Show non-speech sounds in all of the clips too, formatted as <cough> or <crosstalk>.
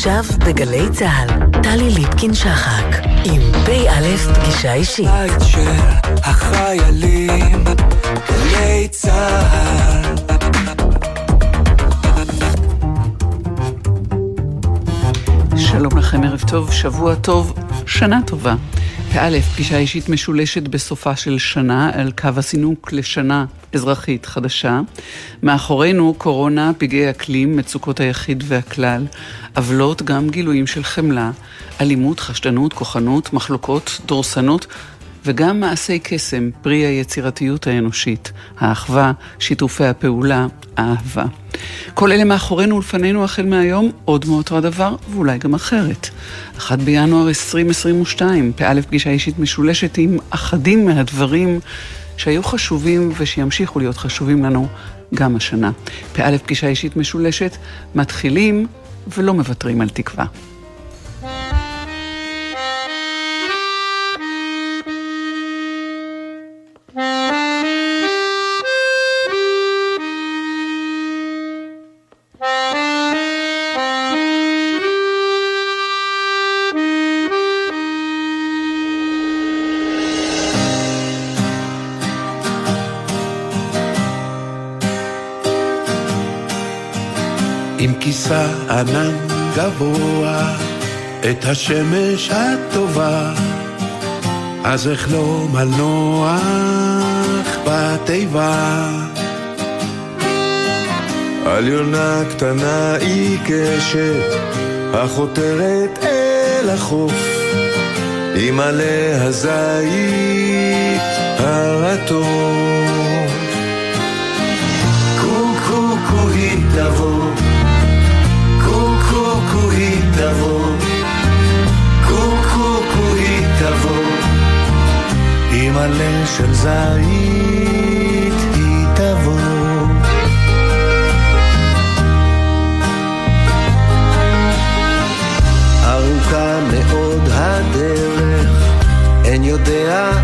עכשיו בגלי צה"ל, טלי ליפקין-שחק, עם פ"א פגישה אישית. בית של החיילים, גלי צה"ל. שלום לכם, ערב טוב, שבוע טוב, שנה טובה. פא', פגישה אישית משולשת בסופה של שנה על קו הסינוק לשנה אזרחית חדשה. מאחורינו קורונה, פגעי אקלים, מצוקות היחיד והכלל, עוולות, גם גילויים של חמלה, אלימות, חשדנות, כוחנות, מחלוקות, דורסנות. וגם מעשי קסם, פרי היצירתיות האנושית, האחווה, שיתופי הפעולה, האהבה. כל אלה מאחורינו ולפנינו החל מהיום עוד מאותו הדבר, ואולי גם אחרת. 1 בינואר 2022, פא' פגישה אישית משולשת עם אחדים מהדברים שהיו חשובים ושימשיכו להיות חשובים לנו גם השנה. פא' פגישה אישית משולשת, מתחילים ולא מוותרים על תקווה. כיסה ענן גבוה, את השמש הטובה, אז אחלום על נוח בתיבה. על יונה קטנה עיקשת, החותרת אל החוף, עם עלי הזית הרטוב. קוקו היא תבוא עלה של זית היא תבוא. ארוכה מאוד הדרך, אין יודע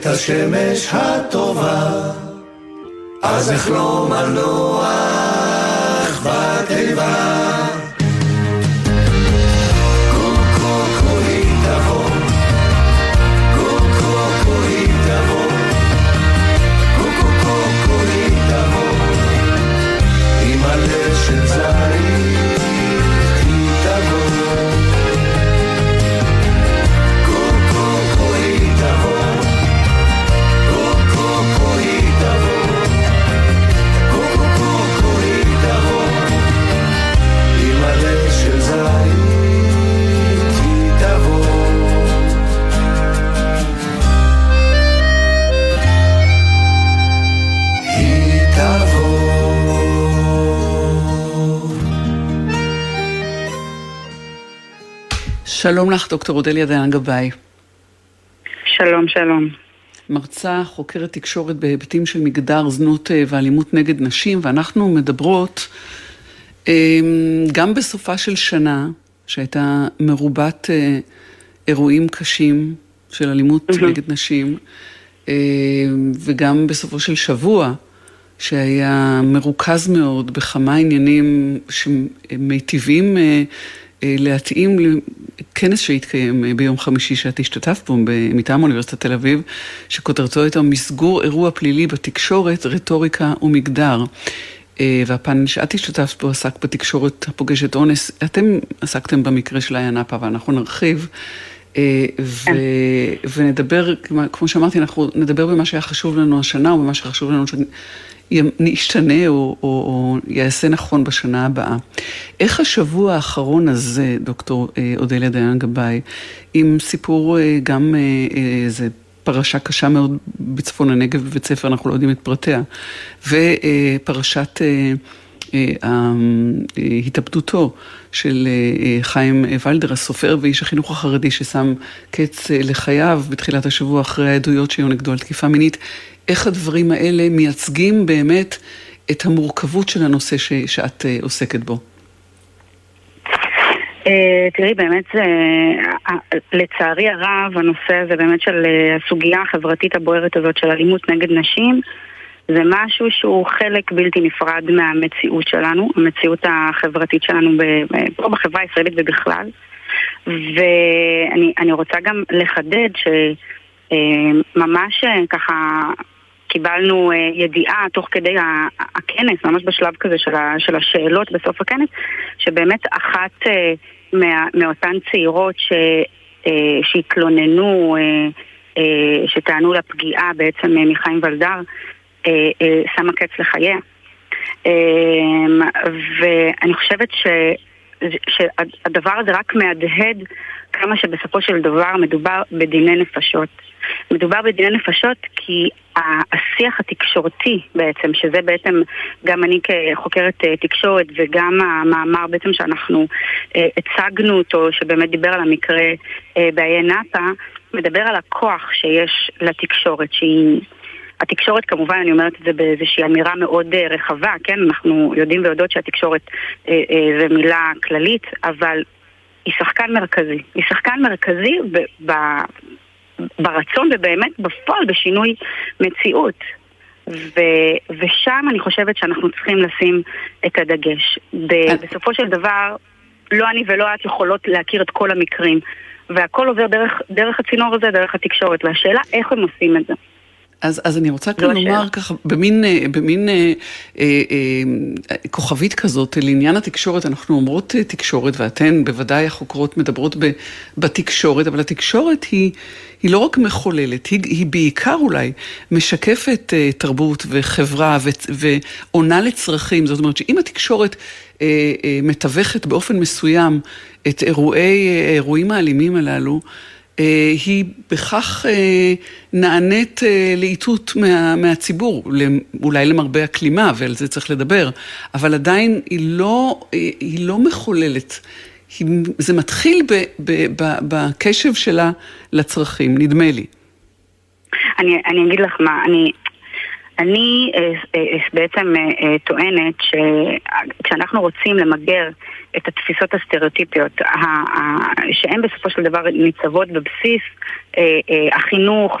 את השמש הטובה, אז אחלום על נוח בתיבה. שלום לך, דוקטור אודליה דיין גבאי. שלום, שלום. מרצה, חוקרת תקשורת בהיבטים של מגדר, זנות אה, ואלימות נגד נשים, ואנחנו מדברות אה, גם בסופה של שנה, שהייתה מרובת אה, אירועים קשים של אלימות מהמם. נגד נשים, וגם בסופו של שבוע, שהיה מרוכז מאוד בכמה עניינים שמיטיבים להתאים לכנס שהתקיים ביום חמישי שאת השתתפת בו מטעם אוניברסיטת תל אביב, שכותרתו הייתה מסגור אירוע פלילי בתקשורת, רטוריקה ומגדר. והפאנל שאת השתתפת בו עסק בתקשורת הפוגשת אונס. אתם עסקתם במקרה של איה נאפה ואנחנו נרחיב. ו... כן. ונדבר, כמו שאמרתי, אנחנו נדבר במה שהיה חשוב לנו השנה, או במה שחשוב לנו שישתנה או, או, או יעשה נכון בשנה הבאה. איך השבוע האחרון הזה, דוקטור אודליה דיין גבאי, עם סיפור גם איזה פרשה קשה מאוד בצפון הנגב בבית ספר, אנחנו לא יודעים את פרטיה, ופרשת התאבדותו של חיים ולדר, הסופר ואיש החינוך החרדי ששם קץ לחייו בתחילת השבוע אחרי העדויות שהיו נגדו על תקיפה מינית. איך הדברים האלה מייצגים באמת את המורכבות של הנושא ש, שאת עוסקת בו? תראי, באמת זה, לצערי הרב, הנושא הזה באמת של הסוגיה החברתית הבוערת הזאת של אלימות נגד נשים, זה משהו שהוא חלק בלתי נפרד מהמציאות שלנו, המציאות החברתית שלנו פה בחברה הישראלית ובכלל. ואני רוצה גם לחדד שממש ככה קיבלנו ידיעה תוך כדי הכנס, ממש בשלב כזה של השאלות בסוף הכנס, שבאמת אחת מה, מאותן צעירות ש, שהתלוננו, שטענו לפגיעה בעצם מחיים ולדר, אה, אה, שמה קץ לחייה. אמ, ואני חושבת ש... שהדבר הזה רק מהדהד כמה שבסופו של דבר מדובר בדיני נפשות. מדובר בדיני נפשות כי השיח התקשורתי בעצם, שזה בעצם גם אני כחוקרת אה, תקשורת וגם המאמר בעצם שאנחנו הצגנו אותו, שבאמת דיבר על המקרה באיי נאפה, מדבר על הכוח שיש לתקשורת, שהיא... התקשורת כמובן, אני אומרת את זה באיזושהי אמירה מאוד אה, רחבה, כן? אנחנו יודעים ויודעות שהתקשורת אה, אה, זה מילה כללית, אבל היא שחקן מרכזי. היא שחקן מרכזי ב- ב- ברצון ובאמת בפועל בשינוי מציאות. ו- ושם אני חושבת שאנחנו צריכים לשים את הדגש. ב- בסופו של דבר, לא אני ולא את יכולות להכיר את כל המקרים. והכל עובר דרך, דרך הצינור הזה, דרך התקשורת, והשאלה איך הם עושים את זה. אז, אז אני רוצה כאן לומר ככה, במין, אה, במין אה, אה, אה, כוכבית כזאת, לעניין התקשורת, אנחנו אומרות אה, תקשורת, ואתן בוודאי החוקרות מדברות ב, בתקשורת, אבל התקשורת היא, היא לא רק מחוללת, היא, היא בעיקר אולי משקפת אה, תרבות וחברה ו, ועונה לצרכים. זאת אומרת שאם התקשורת אה, אה, מתווכת באופן מסוים את אירועי, האירועים האלימים הללו, היא בכך נענית לאיתות מה, מהציבור, אולי למרבה הכלימה, ועל זה צריך לדבר, אבל עדיין היא לא, היא לא מחוללת. היא, זה מתחיל ב, ב, ב, בקשב שלה לצרכים, נדמה לי. אני, אני אגיד לך מה, אני, אני בעצם טוענת שכשאנחנו רוצים למגר את התפיסות הסטריאוטיפיות שהן בסופו של דבר ניצבות בבסיס אה, אה, החינוך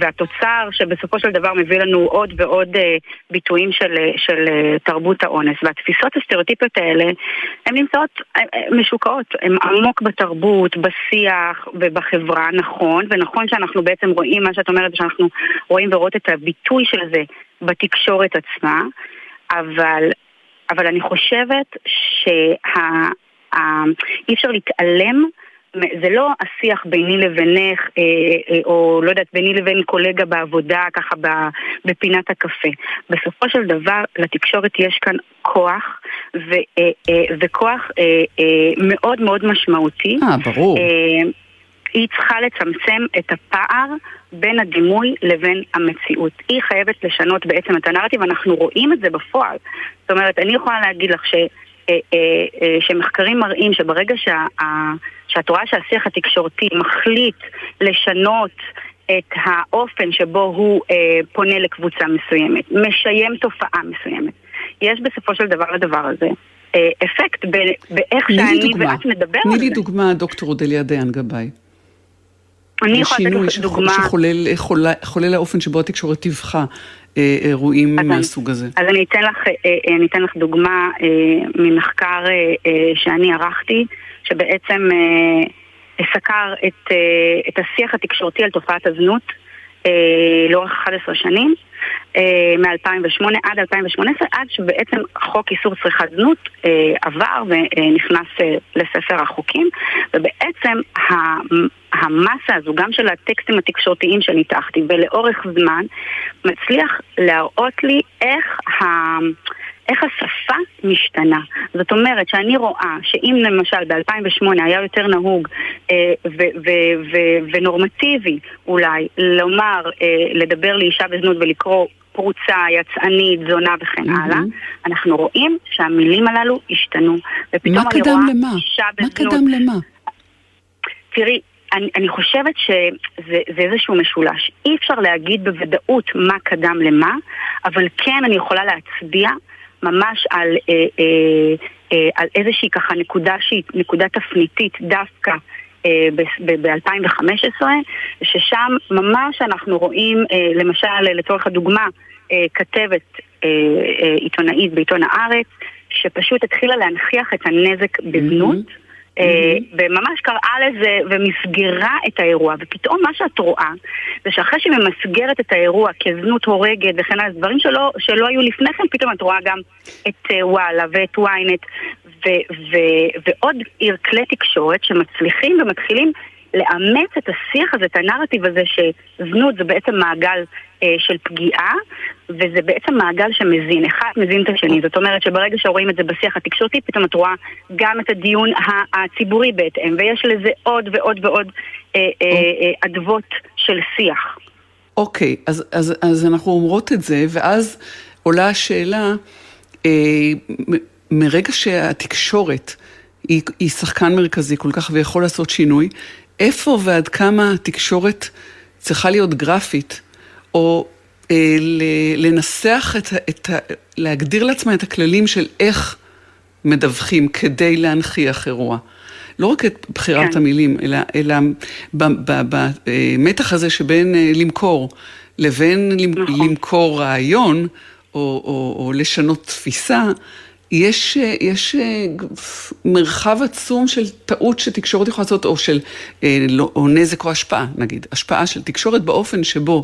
והתוצר שבסופו של דבר מביא לנו עוד ועוד אה, ביטויים של, של תרבות האונס. והתפיסות הסטריאוטיפיות האלה הן נמצאות משוקעות, הן עמוק בתרבות, בשיח ובחברה, נכון ונכון שאנחנו בעצם רואים מה שאת אומרת שאנחנו רואים ורואות את הביטוי של זה בתקשורת עצמה אבל אבל אני חושבת שאי אפשר להתעלם זה לא השיח ביני לבינך, אה, אה, או לא יודעת, ביני לבין קולגה בעבודה, ככה בפינת הקפה. בסופו של דבר, לתקשורת יש כאן כוח, ו, אה, וכוח מאוד מאוד משמעותי. אה, ברור. היא צריכה לצמצם את הפער בין הדימוי לבין המציאות. היא חייבת לשנות בעצם את הנרטיב, אנחנו רואים את זה בפועל. זאת אומרת, אני יכולה להגיד לך ש... שמחקרים מראים שברגע שה, שאת רואה שהשיח התקשורתי מחליט לשנות את האופן שבו הוא פונה לקבוצה מסוימת, משיים תופעה מסוימת, יש בסופו של דבר לדבר הזה אפקט באיך שאני ואת מדבר על זה. תני לי דוגמה, דוקטור אודליה דיין גבאי. אני יכולה לתת לך דוגמה... שחולל האופן שבו התקשורת טיווחה אה, אירועים מהסוג הזה. אז אני אתן לך, אה, אני אתן לך דוגמה ממחקר שאני ערכתי, שבעצם סקר את, את השיח התקשורתי על תופעת הזנות לאורך 11 שנים. אה, מ-2008 עד 2018, עד שבעצם חוק איסור צריכת זנות אה, עבר ונכנס אה, לספר החוקים, ובעצם המסה הזו, גם של הטקסטים התקשורתיים שניתחתי, ולאורך זמן, מצליח להראות לי איך ה... איך השפה משתנה. זאת אומרת שאני רואה שאם למשל ב-2008 היה יותר נהוג אה, ונורמטיבי אולי לומר, אה, לדבר לאישה בזנות ולקרוא פרוצה, יצאנית, זונה וכן mm-hmm. הלאה, אנחנו רואים שהמילים הללו השתנו. ופתאום אני רואה למה? אישה בזנות... מה קדם למה? תראי, אני, אני חושבת שזה איזשהו משולש. אי אפשר להגיד בוודאות מה קדם למה, אבל כן אני יכולה להצביע ממש על, אה, אה, אה, על איזושהי ככה נקודה שהיא נקודה תפניתית דווקא אה, ב-2015, ששם ממש אנחנו רואים, אה, למשל, לצורך הדוגמה, אה, כתבת אה, אה, עיתונאית בעיתון הארץ, שפשוט התחילה להנכיח את הנזק בזנות. Mm-hmm. אה, וממש קראה לזה ומסגרה את האירוע. ופתאום מה שאת רואה זה שאחרי שהיא ממסגרת את האירוע כזנות הורגת וכן הלאה, דברים שלא, שלא היו לפני כן, פתאום את רואה גם את אה, וואלה ואת ynet ועוד כלי תקשורת שמצליחים ומתחילים לאמץ את השיח הזה, את הנרטיב הזה שזנות זה בעצם מעגל אה, של פגיעה, וזה בעצם מעגל שמזין, אחד מזין את השני. זאת אומרת שברגע שרואים את זה בשיח התקשורתי, פתאום את רואה גם את הדיון הציבורי בהתאם, ויש לזה עוד ועוד ועוד אה, אה, אה, אדוות של שיח. אוקיי, אז, אז, אז אנחנו אומרות את זה, ואז עולה השאלה, אה, מרגע שהתקשורת היא, היא שחקן מרכזי כל כך ויכול לעשות שינוי, איפה ועד כמה התקשורת צריכה להיות גרפית, או אה, לנסח את, את ה... להגדיר לעצמה את הכללים של איך מדווחים כדי להנכיח אירוע. לא רק את בחירת כן. המילים, אלא, אלא במתח הזה שבין אה, למכור לבין נכון. למכור רעיון, או, או, או לשנות תפיסה, יש, יש אה, מרחב עצום של טעות שתקשורת יכולה לעשות, או של, אה, לא, או נזק או השפעה, נגיד. השפעה של תקשורת באופן שבו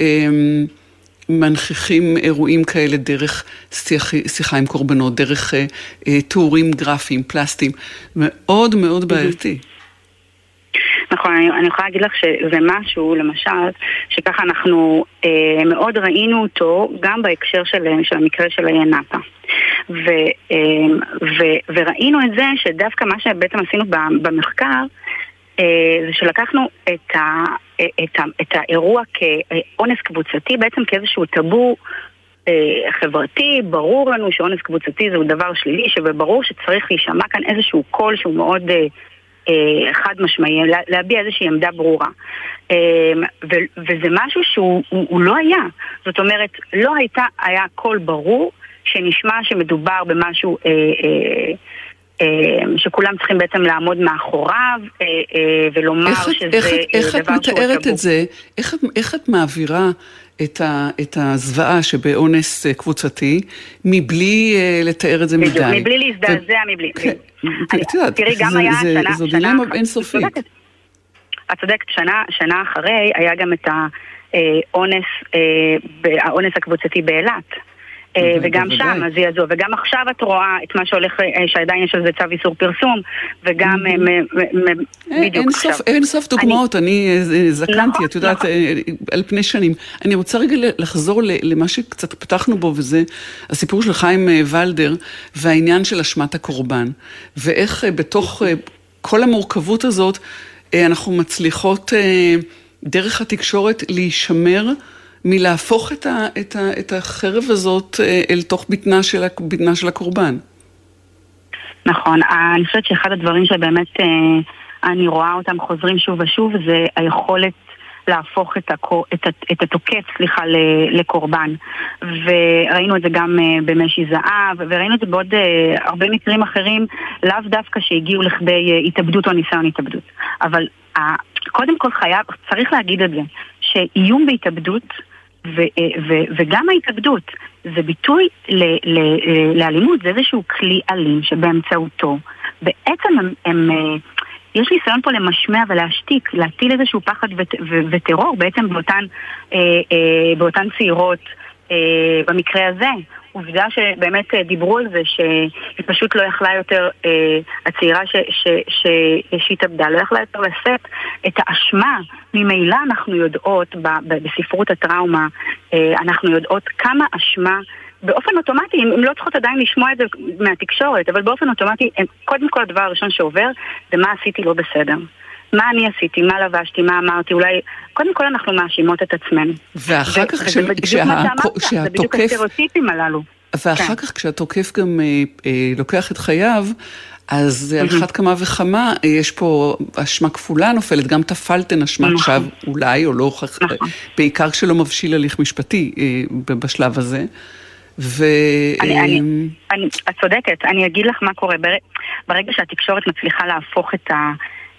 אה, מנכיחים אירועים כאלה דרך שיח, שיחה עם קורבנות, דרך אה, תיאורים גרפיים, פלסטיים, מאוד מאוד בעייתי. נכון, אני, אני יכולה להגיד לך שזה משהו, למשל, שככה אנחנו אה, מאוד ראינו אותו גם בהקשר של, של המקרה של עיין נאפה. ו, אמ, ו, וראינו את זה שדווקא מה שבעצם עשינו במחקר אה, זה שלקחנו את, ה, את, ה, את האירוע כאונס קבוצתי בעצם כאיזשהו טאבו אה, חברתי, ברור לנו שאונס קבוצתי זהו דבר שלילי, וברור שצריך להישמע כאן איזשהו קול שהוא מאוד אה, חד משמעי, להביע איזושהי עמדה ברורה. וזה משהו שהוא לא היה. זאת אומרת, לא הייתה, היה קול ברור שנשמע שמדובר במשהו אה, אה, אה, שכולם צריכים בעצם לעמוד מאחוריו אה, אה, ולומר איך שזה איך, איך דבר שהוא טבו. איך את מתארת את זה? איך, איך את מעבירה את, ה, את הזוועה שבאונס אה, קבוצתי מבלי אה, לתאר את זה מדי? מבלי להזדעזע, מבלי. כן, <laughs> את יודעת, זו דילמה אינסופית. את צודקת, שנה, שנה אחרי היה גם את האונס, האונס הקבוצתי באילת. אה, וגם שם הזעזוע, וגם עכשיו את רואה את מה שהולך, אה, שעדיין יש על זה צו איסור פרסום, וגם אה, בדיוק עכשיו. אין סוף דוגמאות, אני זקנתי, נכון, את יודעת, נכון. על פני שנים. אני רוצה רגע לחזור למה שקצת פתחנו בו, וזה הסיפור של חיים ולדר, והעניין של אשמת הקורבן, ואיך בתוך כל המורכבות הזאת, אנחנו מצליחות דרך התקשורת להישמר. מלהפוך את, ה, את, ה, את החרב הזאת אה, אל תוך בטנה של, בטנה של הקורבן. נכון, אני חושבת שאחד הדברים שבאמת אה, אני רואה אותם חוזרים שוב ושוב זה היכולת להפוך את, הקור, את, את התוקף, סליחה, לקורבן. וראינו את זה גם אה, במשי זהב, וראינו את זה בעוד הרבה מקרים אחרים, לאו דווקא שהגיעו לכדי התאבדות או ניסיון התאבדות. אבל קודם כל חייב, צריך להגיד את זה, שאיום בהתאבדות ו, ו, וגם ההתאבדות זה ביטוי ל, ל, לאלימות, זה איזשהו כלי אלים שבאמצעותו בעצם הם, הם יש ניסיון פה למשמע ולהשתיק, להטיל איזשהו פחד וט, ו, וטרור בעצם באותן, אה, אה, באותן צעירות אה, במקרה הזה. עובדה שבאמת אה, דיברו על זה שהיא פשוט לא יכלה יותר, אה, הצעירה שהתאבדה, לא יכלה יותר לשאת את האשמה. ממילא אנחנו יודעות, בספרות הטראומה, אה, אנחנו יודעות כמה אשמה באופן אוטומטי, הן לא צריכות עדיין לשמוע את זה מהתקשורת, אבל באופן אוטומטי, קודם כל הדבר הראשון שעובר זה מה עשיתי לא בסדר. מה אני עשיתי, מה לבשתי, מה אמרתי, אולי... קודם כל אנחנו מאשימות את עצמנו. ואחר כך כשה... זה בדיוק הסטריאוטיפים הללו. ואחר כן. כך כשהתוקף גם אה, אה, לוקח את חייו, אז על אחת כמה וכמה, אה, יש פה אשמה כפולה נופלת, גם טפלתן אשמת נכון. שווא אולי, או לא הוכח, נכון. בעיקר כשלא מבשיל הליך משפטי אה, בשלב הזה. ו... אני, אני, אני, את צודקת, אני אגיד לך מה קורה. ברגע שהתקשורת מצליחה להפוך את ה...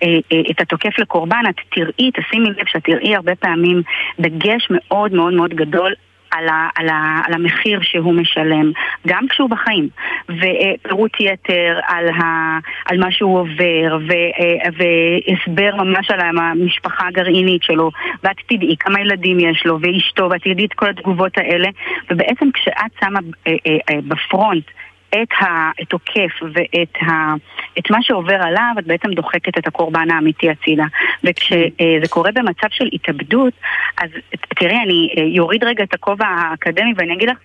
אה, אה, את התוקף לקורבן, את תראי, תשימי לב שאת תראי הרבה פעמים דגש מאוד מאוד מאוד גדול על, ה, על, ה, על המחיר שהוא משלם, גם כשהוא בחיים, ופירוט יתר על, ה, על מה שהוא עובר, ו, והסבר ממש על המשפחה הגרעינית שלו, ואת תדעי כמה ילדים יש לו, ואשתו, ואת תדעי את כל התגובות האלה, ובעצם כשאת שמה אה, בפרונט את התוקף ואת ה, את מה שעובר עליו, את בעצם דוחקת את הקורבן האמיתי הצידה. וכשזה קורה במצב של התאבדות, אז תראי, אני יוריד רגע את הכובע האקדמי ואני אגיד לך,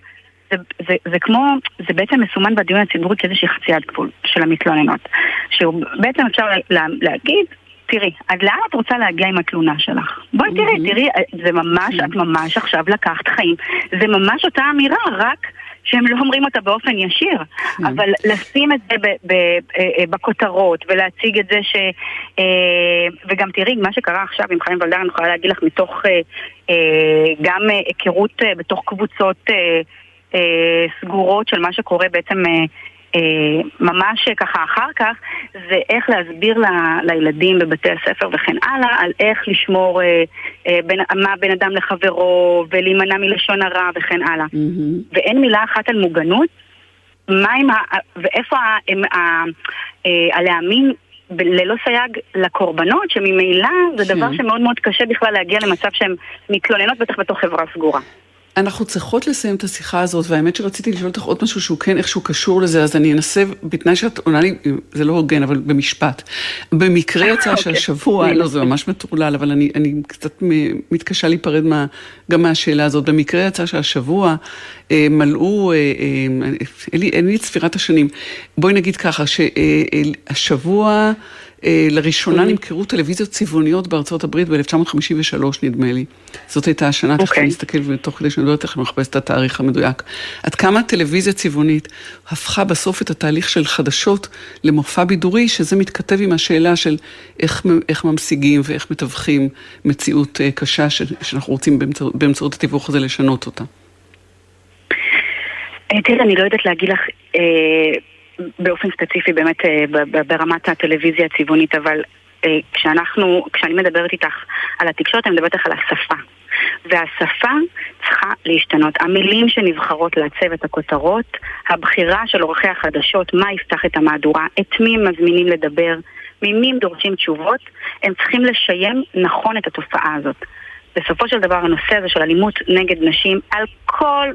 זה, זה, זה כמו, זה בעצם מסומן בדיון הציבורי כאיזושהי חציית גבול של המתלוננות. שבעצם אפשר לה, להגיד, תראי, עד לאן את רוצה להגיע עם התלונה שלך? בואי תראי, תראי, זה ממש, את ממש עכשיו לקחת חיים. זה ממש אותה אמירה, רק... שהם לא אומרים אותה באופן ישיר, כן. אבל לשים את זה אה, אה, בכותרות ולהציג את זה ש... אה, וגם תראי, מה שקרה עכשיו עם חיים ולדר, אני יכולה להגיד לך מתוך גם היכרות בתוך קבוצות סגורות של מה שקורה בעצם ממש ככה אחר כך, זה איך להסביר ל, לילדים בבתי הספר וכן הלאה, על איך לשמור אה, אה, בין, מה בין אדם לחברו, ולהימנע מלשון הרע וכן הלאה. Mm-hmm. ואין מילה אחת על מוגנות, מה עם ה... ואיפה ה, הם, ה, אה, הלהאמין ללא סייג לקורבנות, שממילא זה דבר כן. שמאוד מאוד קשה בכלל להגיע למצב שהן מתלוננות בטח בתוך חברה סגורה. אנחנו צריכות לסיים את השיחה הזאת, והאמת שרציתי לשאול אותך עוד משהו שהוא כן איכשהו קשור לזה, אז אני אנסה, בתנאי שאת עונה לי, זה לא הוגן, אבל במשפט. במקרה יצא <laughs> אוקיי. שהשבוע, <laughs> לא, זה ממש מטורלל, אבל אני, אני קצת מתקשה להיפרד מה, גם מהשאלה הזאת. במקרה יצא שהשבוע אה, מלאו, אה, אה, אין לי, אין לי את ספירת השנים. בואי נגיד ככה, שהשבוע... אה, אה, לראשונה mm-hmm. נמכרו טלוויזיות צבעוניות בארצות הברית ב-1953 נדמה לי. זאת הייתה השנה, תכף אני אסתכל ותוך כדי שאני לא יודעת איך אני מחפש את התאריך המדויק. עד כמה טלוויזיה צבעונית הפכה בסוף את התהליך של חדשות למופע בידורי, שזה מתכתב עם השאלה של איך, איך ממשיגים ואיך מתווכים מציאות אה, קשה שאנחנו רוצים באמצע, באמצעות התיווך הזה לשנות אותה. אה, תראה, אני לא יודעת להגיד לך... באופן ספציפי באמת אה, ברמת הטלוויזיה הצבעונית, אבל אה, כשאנחנו, כשאני מדברת איתך על התקשורת, אני מדברת איתך על השפה. והשפה צריכה להשתנות. המילים שנבחרות לעצב את הכותרות, הבחירה של עורכי החדשות, מה יפתח את המהדורה, את מי הם מזמינים לדבר, ממי הם דורשים תשובות, הם צריכים לשיים נכון את התופעה הזאת. בסופו של דבר הנושא הזה של אלימות נגד נשים על כל,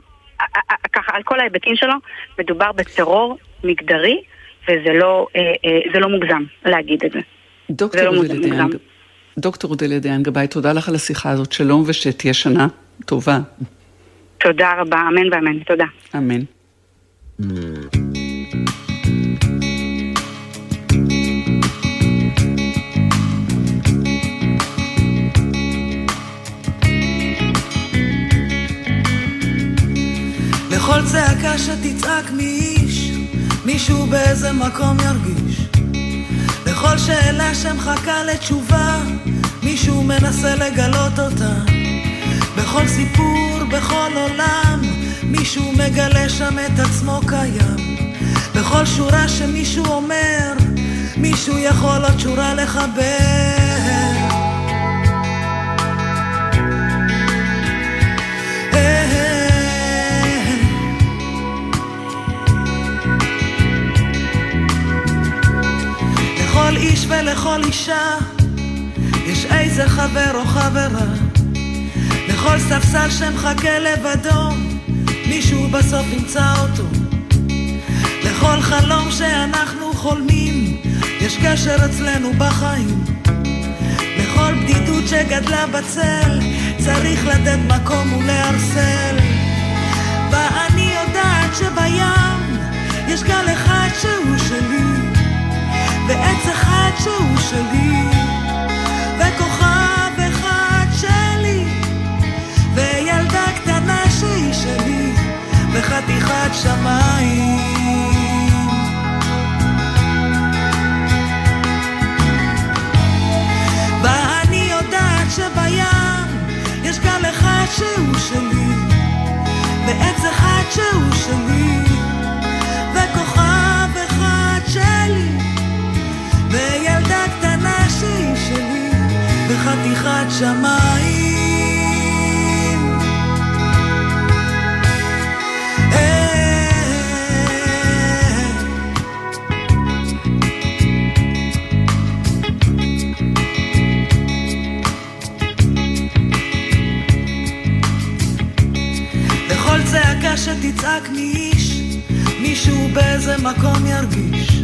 ככה, על כל ההיבטים שלו, מדובר בטרור מגדרי, וזה לא, אה, אה, לא מוגזם להגיד את זה. דוקטור לא אודליה דיין, דוקטור אודליה דיין גבאי, תודה לך על השיחה הזאת, שלום ושתהיה שנה טובה. תודה רבה, אמן ואמן, תודה. אמן. לכל צעקה שתצעק מאיש מישהו באיזה מקום ירגיש לכל שאלה שמחכה לתשובה מישהו מנסה לגלות אותה. בכל סיפור, בכל עולם, מישהו מגלה שם את עצמו קיים. בכל שורה שמישהו אומר, מישהו יכול עוד שורה לחבר. ולכל אישה יש איזה חבר או חברה. לכל ספסל שמחכה לבדו מישהו בסוף ימצא אותו. לכל חלום שאנחנו חולמים יש קשר אצלנו בחיים. לכל בדידות שגדלה בצל צריך לתת מקום ולהרסל. ואני יודעת שבים יש גל אחד שהוא שלי ועץ אחד שהוא שלי, וכוכב אחד שלי, וילדה קטנה שהיא שלי, וחתיכת שמיים. ואני יודעת שבים יש גל אחד שהוא שלי, ועץ אחד שהוא שלי, בחתיכת שמיים. לכל צעקה שתצעק מאיש, מישהו באיזה מקום ירגיש.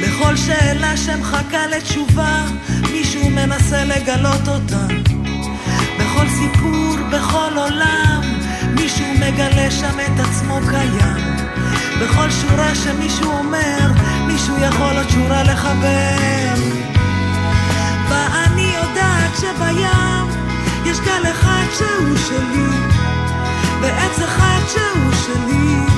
לכל שאלה שמחכה לתשובה, מישהו מנסה לגלות אותה. בכל סיפור, בכל עולם, מישהו מגלה שם את עצמו קיים. בכל שורה שמישהו אומר, מישהו יכול עוד שורה לחבר. ואני יודעת שבים יש גל אחד שהוא שלי, ועץ אחד שהוא שלי,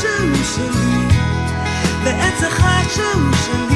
שהוא שלי, ועץ אחד שהוא שלי,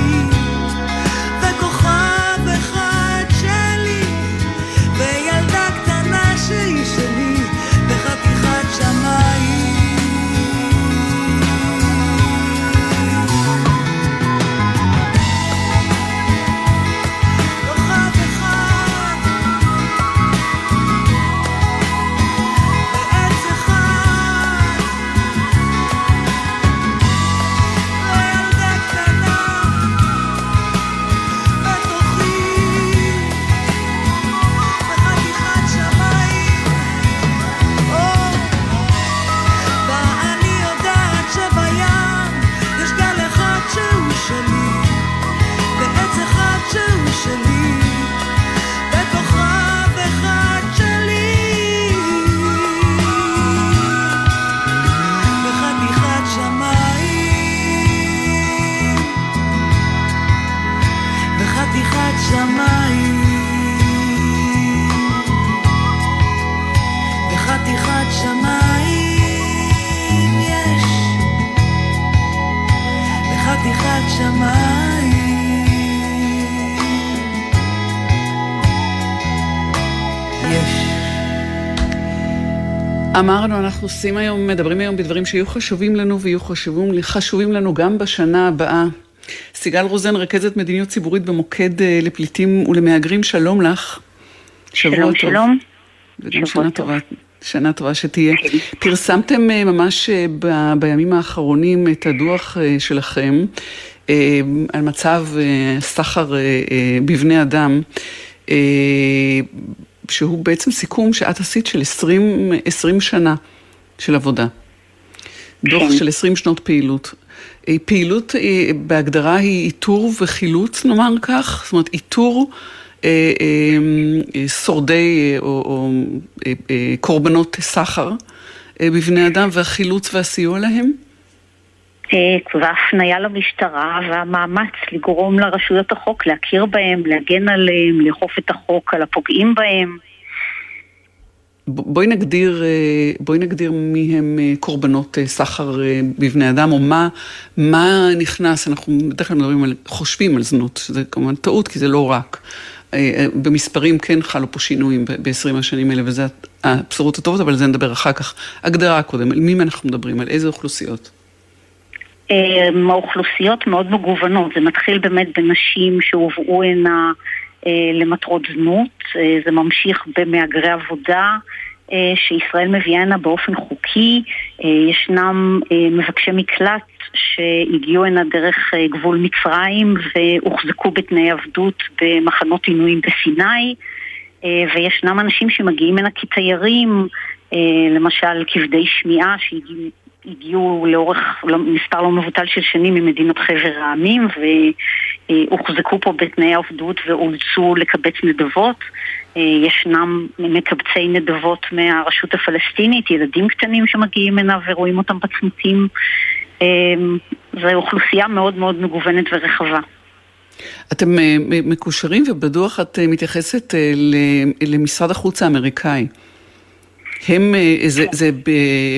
אמרנו, אנחנו עושים היום, מדברים היום בדברים שיהיו חשובים לנו ויהיו חשובים, חשובים לנו גם בשנה הבאה. סיגל רוזן, רכזת מדיניות ציבורית במוקד אה, לפליטים ולמהגרים, שלום לך. שבוע שלום, טוב. שלום. וגם שבוע שנה טוב. טובה. שנה טובה שתהיה. פרסמתם אה, ממש אה, ב- בימים האחרונים את הדוח שלכם על מצב סחר בבני אדם, שהוא בעצם סיכום שאת עשית של 20, 20 שנה של עבודה. דוח כן. של 20 שנות פעילות. אה, פעילות אה, בהגדרה היא איתור וחילוץ, נאמר כך, זאת אומרת איתור אה, אה, אה, שורדי או, או אה, אה, קורבנות סחר אה, בבני אדם והחילוץ והסיוע להם. והפנייה למשטרה והמאמץ לגרום לרשויות החוק להכיר בהם, להגן עליהם, לאכוף את החוק על הפוגעים בהם. בואי נגדיר, אה, בואי נגדיר מי הם אה, קורבנות אה, סחר בבני אדם, או מה, מה נכנס, אנחנו בדרך כלל מדברים על, חושבים על זנות, שזה כמובן טעות, כי זה לא רק. במספרים כן חלו פה שינויים ב-20 השנים האלה, וזה הבשורות הטובות, אבל על זה נדבר אחר כך. הגדרה קודם, על מי אנחנו מדברים, על איזה אוכלוסיות? האוכלוסיות מאוד מגוונות, זה מתחיל באמת בנשים שהובאו הנה למטרות זנות, זה ממשיך במהגרי עבודה, אה, שישראל מביאה הנה באופן חוקי. אה, ישנם אה, מבקשי מקלט שהגיעו הנה דרך גבול מצרים והוחזקו בתנאי עבדות במחנות עינויים בסיני. וישנם אנשים שמגיעים הנה כתיירים, למשל כבדי שמיעה שהגיעו לאורך לא, מספר לא מבוטל של שנים ממדינות חבר העמים והוחזקו פה בתנאי עבדות ואולצו לקבץ נדבות. אה, ישנם מקבצי נדבות מהרשות הפלסטינית, ילדים קטנים שמגיעים הנה ורואים אותם בצמתים. אה, זו אוכלוסייה מאוד מאוד מגוונת ורחבה. אתם אה, מקושרים ובדוח את מתייחסת למשרד החוץ האמריקאי. הם, זה, זה ב,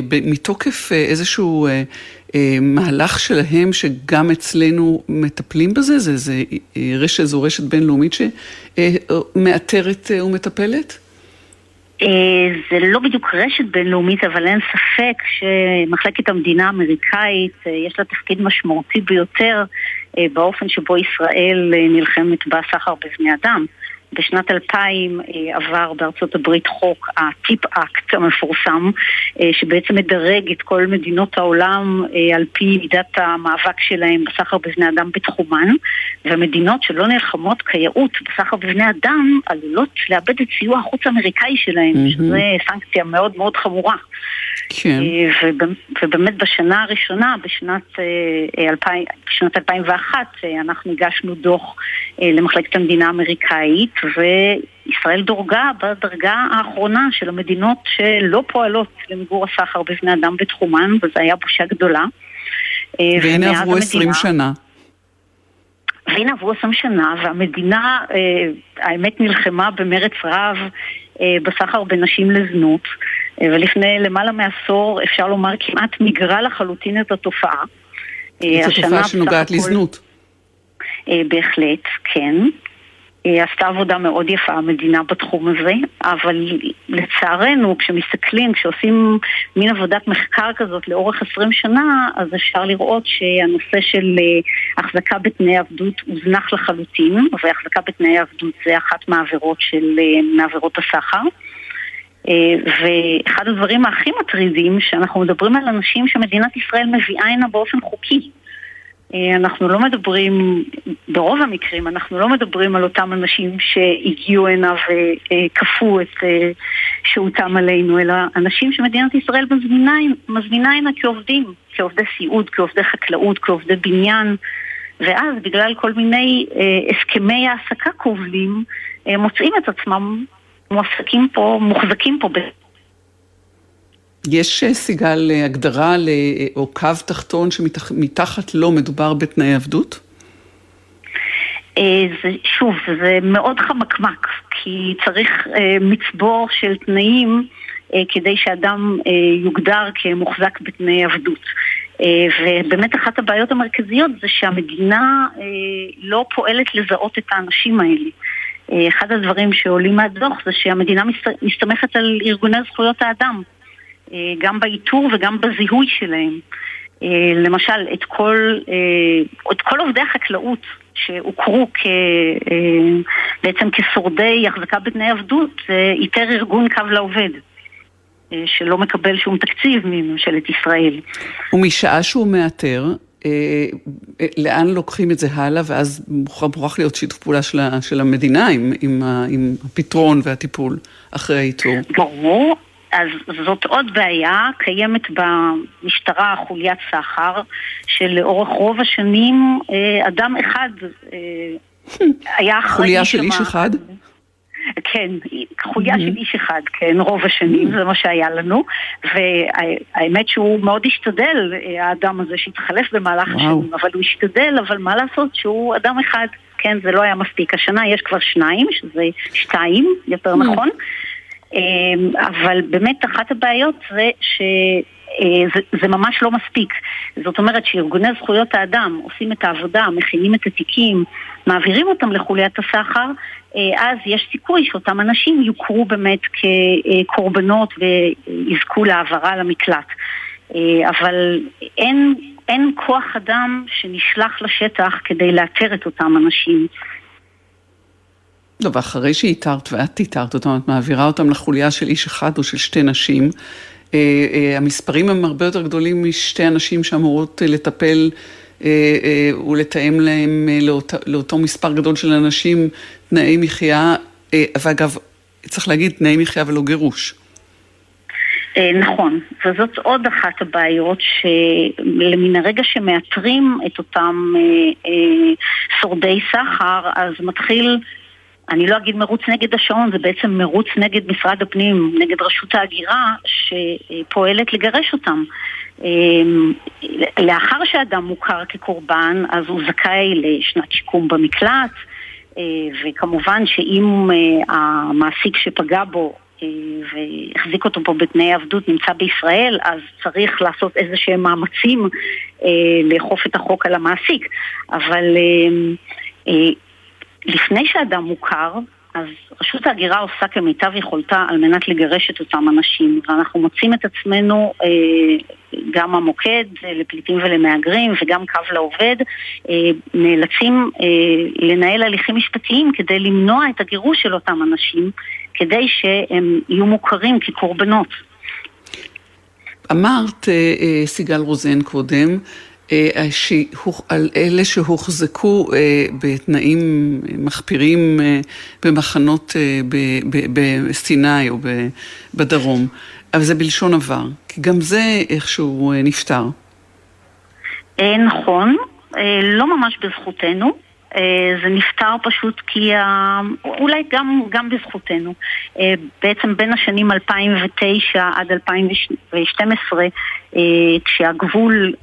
ב, מתוקף איזשהו אה, מהלך שלהם שגם אצלנו מטפלים בזה? זה, זה אה, רשת, זו רשת בינלאומית שמאתרת אה, ומטפלת? זה לא בדיוק רשת בינלאומית, אבל אין ספק שמחלקת המדינה האמריקאית יש לה תפקיד משמעותי ביותר באופן שבו ישראל נלחמת בסחר בבני אדם. בשנת 2000 אה, עבר בארצות הברית חוק הטיפ-אקט המפורסם, אה, שבעצם מדרג את כל מדינות העולם אה, על פי מידת המאבק שלהם בסחר בבני אדם בתחומן, והמדינות שלא נלחמות כיאות בסחר בבני אדם עלולות לאבד את סיוע החוץ האמריקאי שלהם, mm-hmm. שזה סנקציה מאוד מאוד חמורה. כן. ובאמת בשנה הראשונה, בשנת, 2000, בשנת 2001, אנחנו הגשנו דוח למחלקת המדינה האמריקאית, וישראל דורגה בדרגה האחרונה של המדינות שלא פועלות למיגור הסחר בבני אדם בתחומן, וזו הייתה בושה גדולה. אה, והנה עברו המדינה, 20 שנה. והנה עברו 20 שנה, והמדינה, אה, האמת, נלחמה במרץ רב אה, בסחר בנשים לזנות, ולפני למעלה מעשור, אפשר לומר, כמעט מיגרה לחלוטין את התופעה. את התופעה שנוגעת לזנות. בהחלט, כן. עשתה עבודה מאוד יפה המדינה בתחום הזה, אבל לצערנו כשמסתכלים, כשעושים מין עבודת מחקר כזאת לאורך 20 שנה, אז אפשר לראות שהנושא של אה, החזקה בתנאי עבדות הוזנח לחלוטין, והחזקה בתנאי עבדות זה אחת מהעבירות של, אה, מעבירות הסחר. אה, ואחד הדברים הכי מטרידים, שאנחנו מדברים על אנשים שמדינת ישראל מביאה הנה באופן חוקי. אה, אנחנו לא מדברים, ברוב המקרים, אנחנו לא מדברים על אותם אנשים שהגיעו הנה וכפו את אה, שהותם עלינו, אלא אנשים שמדינת ישראל מזמינה, הנה כעובדים, כעובדי סיעוד, כעובדי חקלאות, כעובדי בניין, ואז בגלל כל מיני אה, הסכמי העסקה כובלים, מוצאים את עצמם מועסקים פה, מוחזקים פה יש, אה, סיגל, אה, הגדרה אה, או קו תחתון שמתחת לו מדובר בתנאי עבדות? זה, שוב, זה מאוד חמקמק, כי צריך מצבור של תנאים כדי שאדם יוגדר כמוחזק בתנאי עבדות. ובאמת אחת הבעיות המרכזיות זה שהמדינה לא פועלת לזהות את האנשים האלה. אחד הדברים שעולים מהדוח זה שהמדינה מסתמכת על ארגוני זכויות האדם. אה, גם באיתור וגם בזיהוי שלהם. אה, למשל, את כל, אה, את כל עובדי החקלאות שהוכרו כ, בעצם כשורדי החזקה בתנאי עבדות, איתר ארגון קו לעובד. שלא מקבל שום תקציב מממשלת ישראל. ומשעה שהוא מאתר, לאן לוקחים את זה הלאה, ואז מוכרח להיות שיתוף פעולה של, של המדינה עם, עם, עם הפתרון והטיפול אחרי האיתור. ברור, אז זאת עוד בעיה, קיימת במשטרה חוליית סחר, שלאורך רוב השנים אה, אדם אחד אה, היה אחראי... חוליה של איש אחד? כן, חוליה של איש אחד, כן, רוב השנים, זה מה שהיה לנו, והאמת שהוא מאוד השתדל, האדם הזה שהתחלף במהלך השנים, אבל הוא השתדל, אבל מה לעשות שהוא אדם אחד, כן, זה לא היה מספיק. השנה יש כבר שניים, שזה שתיים, יותר נכון. אמ, אבל באמת אחת הבעיות זה ש... אה, זה, זה ממש לא מספיק. זאת אומרת שארגוני זכויות האדם עושים את העבודה, מכינים את התיקים, מעבירים אותם לחוליית הסחר, אה, אז יש סיכוי שאותם אנשים יוכרו באמת כקורבנות ויזכו להעברה למקלט. אה, אבל אין, אין כוח אדם שנשלח לשטח כדי לאתר את אותם אנשים. לא, ואחרי שאיתרת ואת איתרת אותם, את מעבירה אותם לחוליה של איש אחד או של שתי נשים, אה, אה, המספרים הם הרבה יותר גדולים משתי אנשים שאמורות אה, לטפל ולתאם להם לאות, לאותו מספר גדול של אנשים תנאי מחיה, ואגב, צריך להגיד תנאי מחיה ולא גירוש. נכון, וזאת עוד אחת הבעיות שמן הרגע שמאתרים את אותם שורדי סחר, אז מתחיל אני לא אגיד מרוץ נגד השעון, זה בעצם מרוץ נגד משרד הפנים, נגד רשות ההגירה, שפועלת לגרש אותם. אמ, לאחר שאדם מוכר כקורבן, אז הוא זכאי לשנת שיקום במקלט, אה, וכמובן שאם אה, המעסיק שפגע בו אה, והחזיק אותו פה בתנאי עבדות נמצא בישראל, אז צריך לעשות איזה שהם מאמצים לאכוף את החוק על המעסיק. אבל לפני שאדם מוכר, אז רשות ההגירה עושה כמיטב יכולתה על מנת לגרש את אותם אנשים, ואנחנו מוצאים את עצמנו, אה, גם המוקד לפליטים ולמהגרים וגם קו לעובד, אה, נאלצים אה, לנהל הליכים משפטיים כדי למנוע את הגירוש של אותם אנשים, כדי שהם יהיו מוכרים כקורבנות. אמרת, סיגל רוזן קודם, אה, על אלה שהוחזקו אה, בתנאים מחפירים אה, במחנות בסיני או בדרום, אבל זה בלשון עבר, כי גם זה איכשהו נפתר. נכון, לא ממש בזכותנו. אה, זה נפתר פשוט כי, אולי גם, גם בזכותנו. אה, בעצם בין השנים 2009 עד 2012, אה, כשהגבול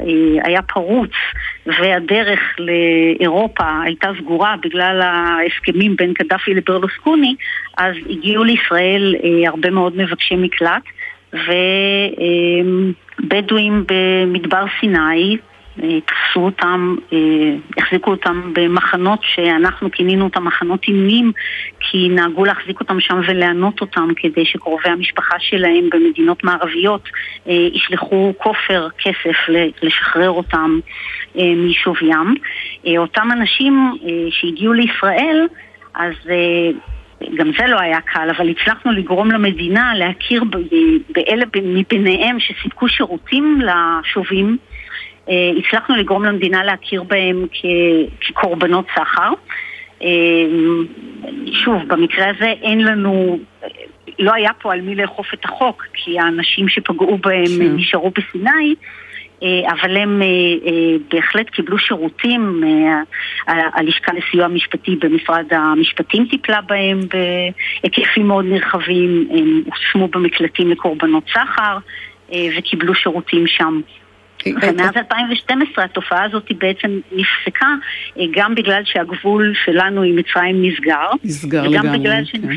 היה פרוץ והדרך לאירופה הייתה סגורה בגלל ההסכמים בין קדאפי לברלוסקוני, אז הגיעו לישראל הרבה מאוד מבקשי מקלט. ובדואים במדבר סיני תפסו אותם, אה, החזיקו אותם במחנות שאנחנו כינינו אותם מחנות עינויים כי נהגו להחזיק אותם שם ולענות אותם כדי שקרובי המשפחה שלהם במדינות מערביות אה, ישלחו כופר כסף לשחרר אותם אה, משוויים. אותם אנשים שהגיעו לישראל אז גם זה לא היה קל, אבל הצלחנו לגרום למדינה להכיר באלה מביניהם שסיפקו שירותים לשובים אה, הצלחנו לגרום למדינה להכיר בהם כקורבנות סחר. אה, שוב, במקרה הזה אין לנו, לא היה פה על מי לאכוף את החוק, כי האנשים שפגעו בהם כן. נשארו בסיני. אה, אבל הם בהחלט קיבלו שירותים, הלשכה לסיוע משפטי במשרד המשפטים טיפלה בהם בהיקפים מאוד נרחבים, הם הושמו במקלטים לקורבנות סחר וקיבלו שירותים שם. ומאז 2012 התופעה הזאת בעצם נפסקה אה, גם בגלל שהגבול שלנו עם מצרים נסגר. נסגר לגמרי, בגלל ש... כן.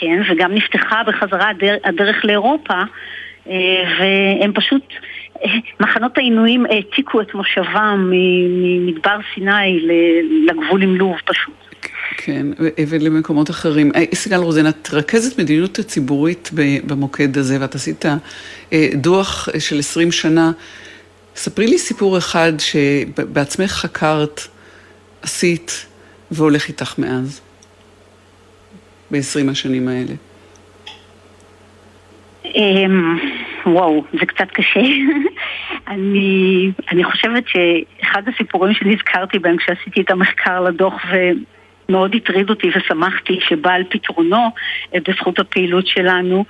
כן, וגם נפתחה בחזרה הדרך, הדרך לאירופה, אה, והם פשוט, אה, מחנות העינויים העתיקו את מושבם ממדבר סיני לגבול עם לוב פשוט. כן, ולמקומות אחרים. סיגל רוזן, את רכזת מדיניות הציבורית במוקד הזה, ואת עשית דוח של 20 שנה ספרי לי סיפור אחד שבעצמך חקרת, עשית והולך איתך מאז, ב-20 השנים האלה. אמ, וואו, זה קצת קשה. <laughs> אני, אני חושבת שאחד הסיפורים שנזכרתי בהם כשעשיתי את המחקר לדוח מאוד הטריד אותי ושמחתי שבא על פתרונו אה, בזכות הפעילות שלנו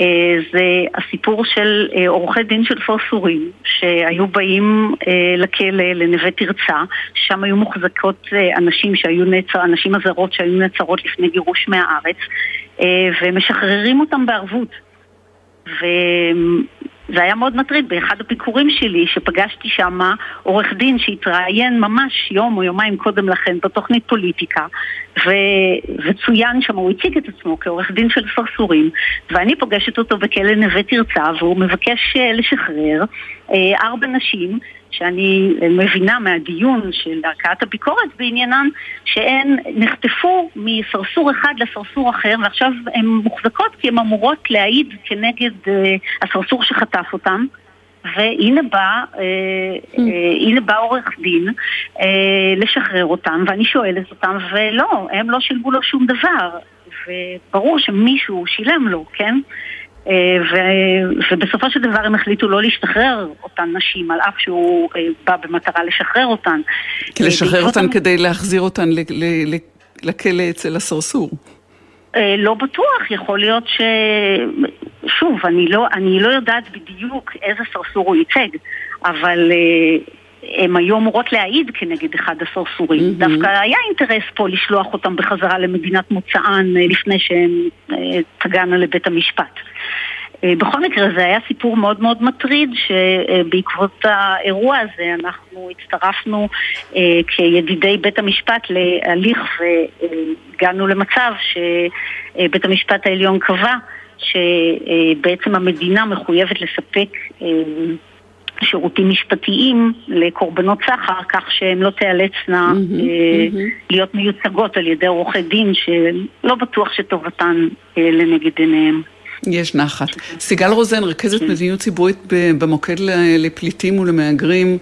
אה, זה הסיפור של אה, עורכי דין של פרסורים שהיו באים לכלא לנווה תרצה שם היו מוחזקות אנשים שהיו נעצר, הנשים הזרות שהיו נעצרות לפני גירוש מהארץ ומשחררים אותם בערבות. וזה היה מאוד מטריד באחד הביקורים שלי, שפגשתי שם עורך דין שהתראיין ממש יום או יומיים קודם לכן בתוכנית פוליטיקה, ו... וצוין שם, הוא הציג את עצמו כעורך דין של סרסורים, ואני פוגשת אותו בכלא נווה תרצה, והוא מבקש אה, לשחרר אה, ארבע נשים שאני מבינה מהדיון של ערכאת הביקורת בעניינן שהן נחטפו מסרסור אחד לסרסור אחר ועכשיו הן מוחזקות כי הן אמורות להעיד כנגד uh, הסרסור שחטף אותן והנה בא, אה, hmm. אה, הנה בא עורך דין אה, לשחרר אותם ואני שואלת אותם ולא, הם לא שילמו לו שום דבר וברור שמישהו שילם לו, כן? אה, ו, ובסופו של דבר הם החליטו לא להשתחרר אותן נשים, על אף שהוא אה, בא במטרה לשחרר אותן. לשחרר אותן כדי להחזיר אותן לכלא אצל הסרסור. אה, לא בטוח, יכול להיות ש... שוב, אני לא, אני לא יודעת בדיוק איזה סרסור הוא ייצג, אבל הן היו אמורות להעיד כנגד אחד הסרסורים. Mm-hmm. דווקא היה אינטרס פה לשלוח אותם בחזרה למדינת מוצאן לפני שהן תגענה לבית המשפט. אה, בכל מקרה זה היה סיפור מאוד מאוד מטריד שבעקבות האירוע הזה אנחנו הצטרפנו אה, כידידי בית המשפט להליך והגענו למצב שבית המשפט העליון קבע שבעצם המדינה מחויבת לספק אה, שירותים משפטיים לקורבנות סחר, כך שהן לא תיאלצנה mm-hmm, mm-hmm. להיות מיוצגות על ידי עורכי דין שלא בטוח שטובתן לנגד עיניהם. יש נחת. סיגל רוזן, רכזת כן. מדיניות ציבורית במוקד לפליטים ולמהגרים,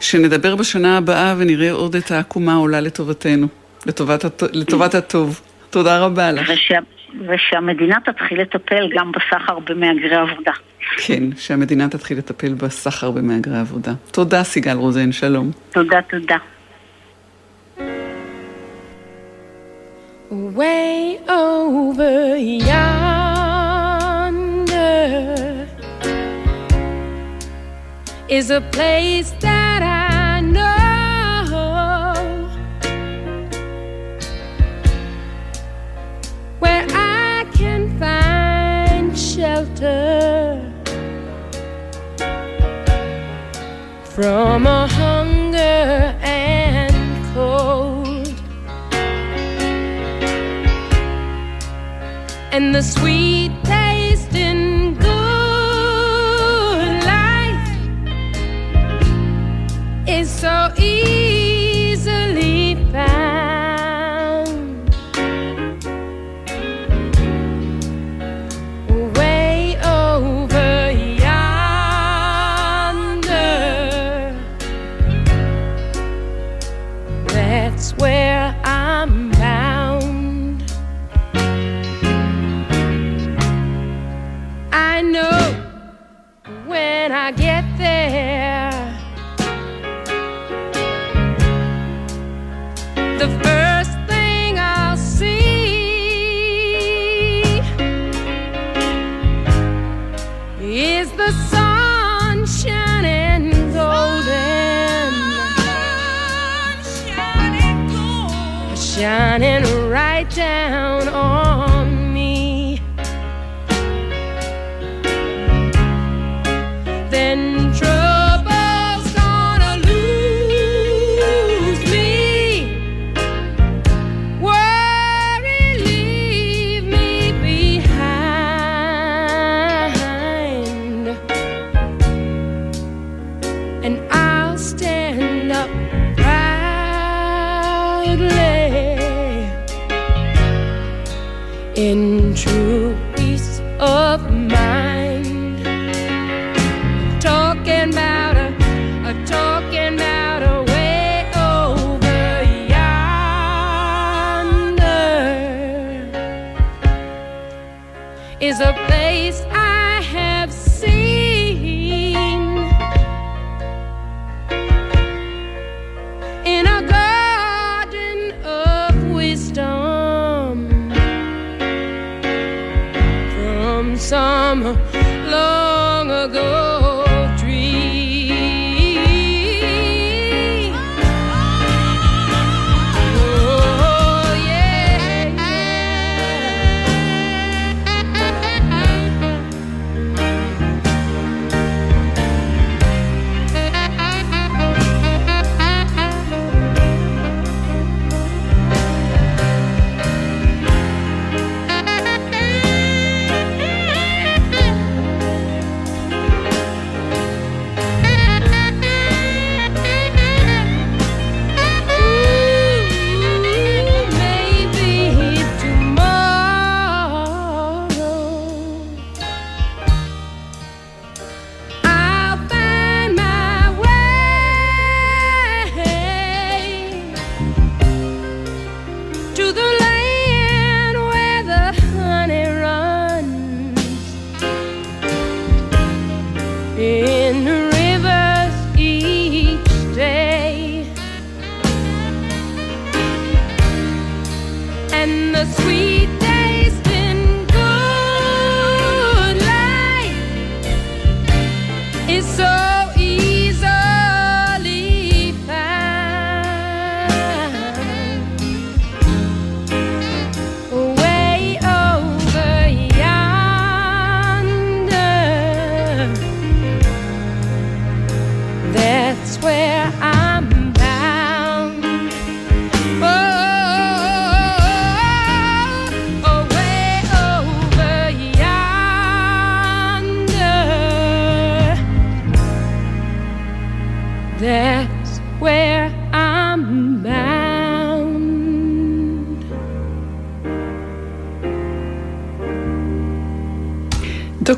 שנדבר בשנה הבאה ונראה עוד את העקומה עולה לטובתנו, לטובת, לטובת הטוב. תודה רבה לך. ושה, ושהמדינה תתחיל לטפל גם בסחר במהגרי עבודה. כן, שהמדינה תתחיל לטפל בסחר במהגרי עבודה. תודה, סיגל רוזן, שלום. תודה, תודה. Way over yonder is a place that the sweet proudly in true peace of mind. Talking about a, a talking about a way over yonder is a place.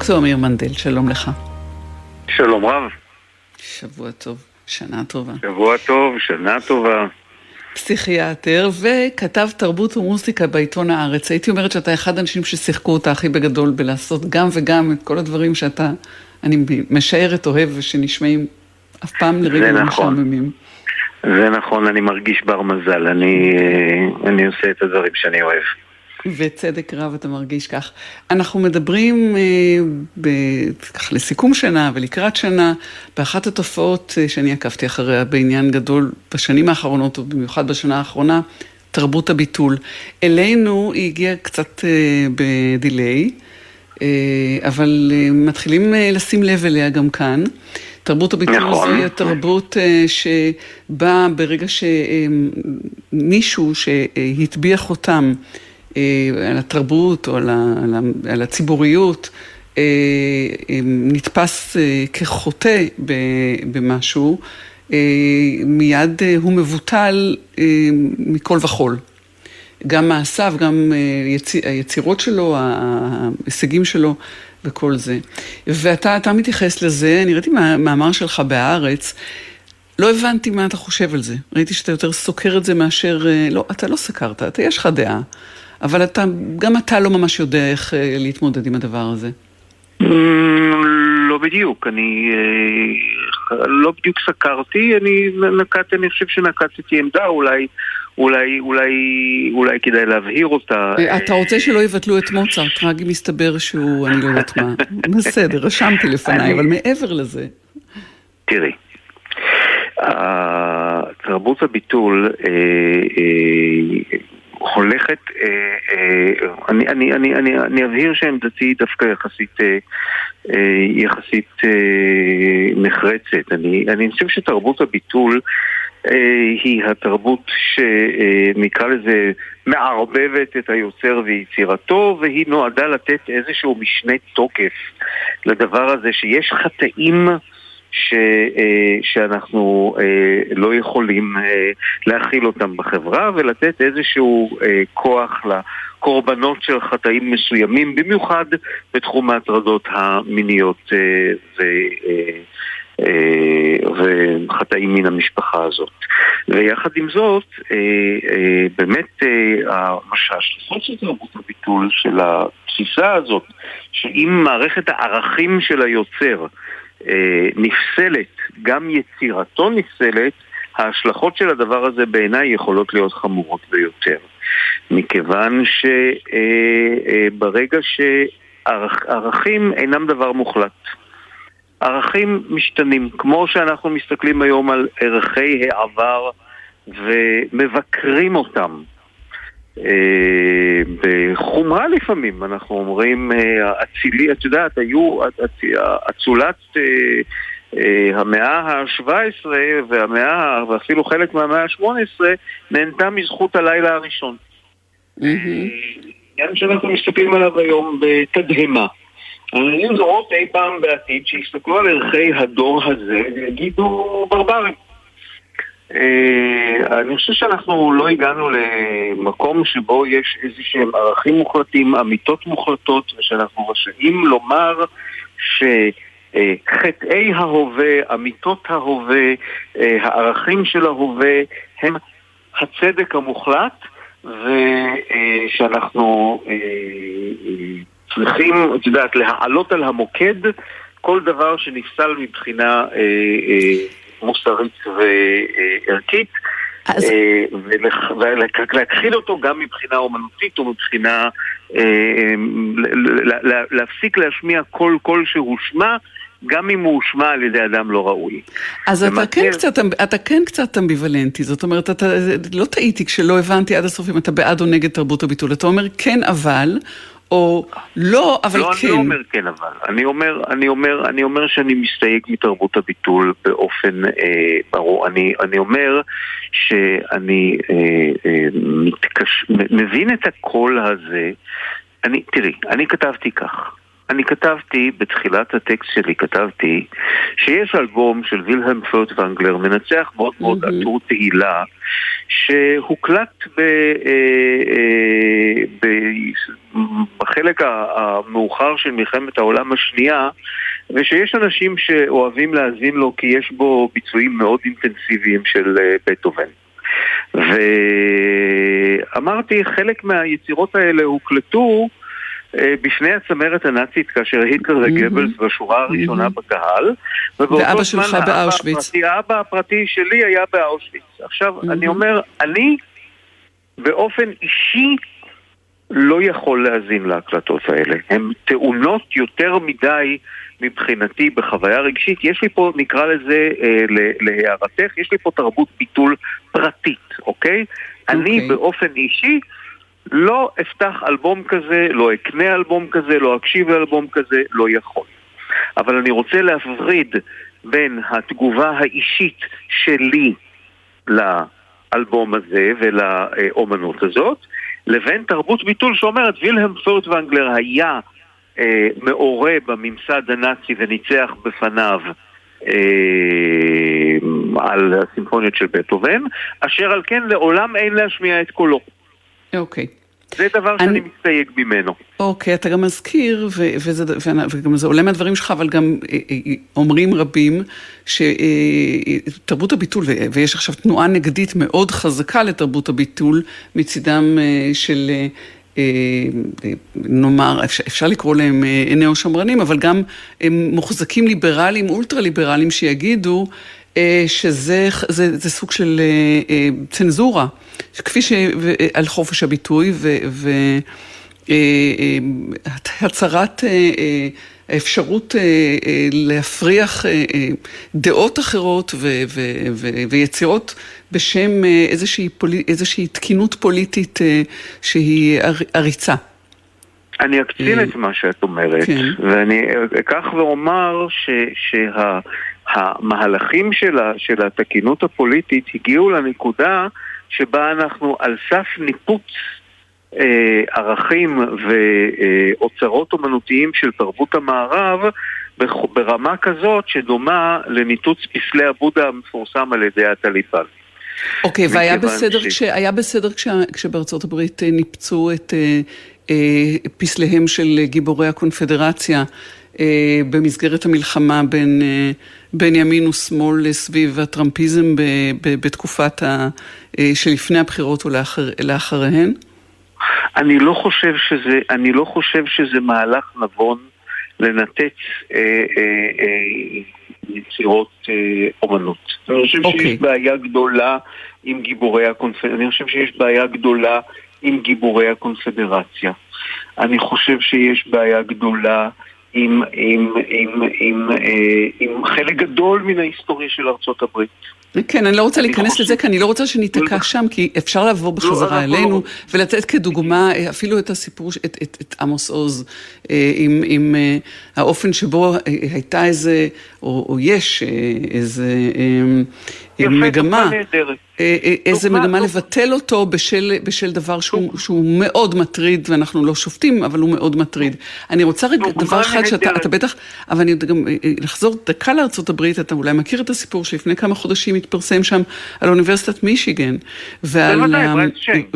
דוקטור אמיר מנדל, שלום לך. שלום רב. שבוע טוב, שנה טובה. שבוע טוב, שנה טובה. פסיכיאטר וכתב תרבות ומוסיקה בעיתון הארץ. הייתי אומרת שאתה אחד האנשים ששיחקו אותה הכי בגדול בלעשות גם וגם את כל הדברים שאתה, אני משערת, אוהב ושנשמעים אף פעם לרגע לא נכון. משעממים. זה נכון, אני מרגיש בר מזל, אני, אה, אני עושה את הדברים שאני אוהב. וצדק רב אתה מרגיש כך. אנחנו מדברים אה, ב, כך לסיכום שנה ולקראת שנה, באחת התופעות אה, שאני עקבתי אחריה בעניין גדול בשנים האחרונות, ובמיוחד בשנה האחרונה, תרבות הביטול. אלינו היא הגיעה קצת אה, בדיליי, אה, אבל אה, מתחילים אה, לשים לב אליה גם כאן. תרבות הביטול נכון. זוהי התרבות אה, שבאה ברגע שמישהו שהטביע חותם אה, על התרבות או על על על הציבוריות, אה, אה, נתפס אה, כחוטא במשהו, אה, מיד אה, הוא מבוטל אה, מכל וכול. גם מעשיו, גם אה, יצ- היצירות שלו, ההישגים שלו וכל זה. ואתה אתה מתייחס לזה, אני ראיתי מאמר שלך בהארץ, לא הבנתי מה אתה חושב על זה. ראיתי שאתה יותר סוקר את זה מאשר... אה, לא, אתה לא סקרת, אתה, יש לך דעה. אבל אתה, גם אתה לא ממש יודע איך אה, להתמודד עם הדבר הזה. Mm, לא בדיוק, אני אה, לא בדיוק סקרתי, אני נקט, אני חושב שנקטתי עמדה, אולי, אולי, אולי, אולי כדאי להבהיר אותה. אה, אתה רוצה שלא יבטלו את מוצרט, רק אם מסתבר שהוא, אני לא יודעת מה. <laughs> בסדר, רשמתי לפניי, אבל מעבר לזה. תראי, תרבות הביטול הולכת, אה, אה, אני, אני, אני, אני, אני אבהיר שעמדתי היא דווקא יחסית, אה, יחסית נחרצת. אני, אני חושב שתרבות הביטול היא התרבות שנקרא לזה מערבבת את היוצר ויצירתו והיא נועדה לתת איזשהו משנה תוקף לדבר הזה שיש חטאים ש, אה, שאנחנו אה, לא יכולים אה, להכיל אותם בחברה ולתת איזשהו כוח לקורבנות של חטאים מסוימים, במיוחד בתחום ההטרדות המיניות ו... וחטאים מן המשפחה הזאת. ויחד עם זאת, באמת ההשלכות של תרבות הביטול, של התפיסה הזאת, שאם מערכת הערכים של היוצר נפסלת, גם יצירתו נפסלת, ההשלכות של הדבר הזה בעיניי יכולות להיות חמורות ביותר. מכיוון שברגע שערכים אינם דבר מוחלט. ערכים משתנים, כמו שאנחנו מסתכלים היום על ערכי העבר ומבקרים אותם. אה, בחומרה לפעמים, אנחנו אומרים, אה, אצילי, את יודעת, היו אצ- אצולת אה, אה, המאה ה-17 והמאה, ואפילו חלק מהמאה ה-18 נהנתה מזכות הלילה הראשון. עניין שאנחנו מסתכלים עליו היום בתדהמה. אבל יהיו דורות אי פעם בעתיד שיסתכלו על ערכי הדור הזה ויגידו ברברים. אה, אני חושב שאנחנו לא הגענו למקום שבו יש איזה שהם ערכים מוחלטים, אמיתות מוחלטות, ושאנחנו רשאים לומר שחטאי ההווה, אמיתות ההווה, אה, הערכים של ההווה הם הצדק המוחלט, ושאנחנו אה, צריכים, את יודעת, להעלות על המוקד כל דבר שנפסל מבחינה אה, אה, מוסרית וערכית, אז- אה, ולהכחיל אותו גם מבחינה אומנותית ומבחינה... אה, להפסיק להשמיע כל קול שהושמע, גם אם הוא הושמע על ידי אדם לא ראוי. אז אתה ומעניין- כן, קצת, אתה כן קצת אמביוולנטי, זאת אומרת, אתה, לא טעיתי כשלא הבנתי עד הסוף אם אתה בעד או נגד תרבות הביטול. אתה אומר כן אבל, או לא, אבל לא, כן. אני לא אומר כן אבל. אני אומר, אני אומר, אני אומר שאני מסתייג מתרבות הביטול באופן אה, ברור. אני, אני אומר שאני אה, אה, מתקש... מבין את הקול הזה. אני, תראי, אני כתבתי כך. אני כתבתי, בתחילת הטקסט שלי כתבתי, שיש אלבום של וילהלם פרוטוונגלר, מנצח מאוד מאוד עטור תהילה, שהוקלט ב, אה, אה, ב, בחלק המאוחר של מלחמת העולם השנייה, ושיש אנשים שאוהבים להאזין לו כי יש בו ביצועים מאוד אינטנסיביים של אה, בטהובן. ואמרתי, חלק מהיצירות האלה הוקלטו בפני הצמרת הנאצית כאשר היטלר וגבלס בשורה הראשונה בקהל. ואבא שלך באושוויץ. האבא הפרטי שלי היה באושוויץ. עכשיו, אני אומר, אני באופן אישי לא יכול להאזין להקלטות האלה. הן טעונות יותר מדי מבחינתי בחוויה רגשית. יש לי פה, נקרא לזה, אה, להערתך, יש לי פה תרבות ביטול פרטית, אוקיי? Okay. אני אוקיי. באופן אישי לא אפתח אלבום כזה, לא אקנה אלבום כזה, לא אקשיב לאלבום כזה, לא יכול. אבל אני רוצה להפריד בין התגובה האישית שלי לאלבום הזה ולאומנות הזאת, לבין תרבות ביטול שאומרת וילהם פורטוונגלר היה אה, מעורה בממסד הנאצי וניצח בפניו אה, על הסימפוניות של בטהובן, אשר על כן לעולם אין להשמיע את קולו. אוקיי. זה דבר אני... שאני מסתייג ממנו. אוקיי, אתה גם מזכיר, ו- וזה, וגם זה עולה מהדברים שלך, אבל גם אה, אה, אומרים רבים שתרבות הביטול, ויש עכשיו תנועה נגדית מאוד חזקה לתרבות הביטול מצידם של... נאמר, אפשר, אפשר לקרוא להם נאו-שמרנים, אבל גם הם מוחזקים ליברליים, אולטרה ליברליים, שיגידו שזה זה, זה סוג של צנזורה. כפי ש... על חופש הביטוי והצהרת אה, אה, האפשרות אה, להפריח דעות אחרות ו- ו- ו- ויצירות בשם איזושהי, פולי, איזושהי תקינות פוליטית שהיא עריצה. אני אקצין את מה שאת אומרת, כן. ואני אקח ואומר שהמהלכים שה, של, של התקינות הפוליטית הגיעו לנקודה שבה אנחנו על סף ניפוץ אה, ערכים ואוצרות אומנותיים של תרבות המערב ברמה כזאת שדומה לניתוץ פסלי הבודה המפורסם על ידי הטליבן. אוקיי, והיה בסדר, ש... כשהיה בסדר כש... כשבארצות הברית אה, ניפצו את אה, אה, פסליהם של גיבורי הקונפדרציה אה, במסגרת המלחמה בין, אה, בין ימין ושמאל סביב הטראמפיזם ב, ב, בתקופת ה, אה, שלפני הבחירות ולאחריהן? אני לא חושב שזה, אני לא חושב שזה מהלך נבון לנתץ אה, אה, אה, יצירות אה, אומנות. אני חושב okay. שיש אוקיי. בעיה גדולה עם גיבורי הקונפדרציה. אני חושב שיש בעיה גדולה עם גיבורי הקונפדרציה. אני חושב שיש בעיה גדולה עם, עם, עם, עם, אה, עם חלק גדול מן ההיסטוריה של ארצות הברית. כן, אני לא רוצה להיכנס לזה, כי אני לא רוצה שניתקע שם, כי אפשר לעבור לא, בחזרה אלינו ולתת כדוגמה אה, אפילו את הסיפור, את עמוס עוז, אה, עם האופן שבו הייתה איזה, או יש איזה מגמה. אה, אה, איזה מגמה לבטל אותו בשל, בשל דבר שהוא, שהוא מאוד מטריד, ואנחנו לא שופטים, אבל הוא מאוד מטריד. אני רוצה רגע דבר אחד שאתה אתה בטח, אבל אני גם אה, לחזור דקה הברית, אתה אולי מכיר את הסיפור שלפני כמה חודשים התפרסם שם על אוניברסיטת מישיגן. ועל... בוודאי, ברייט שנג.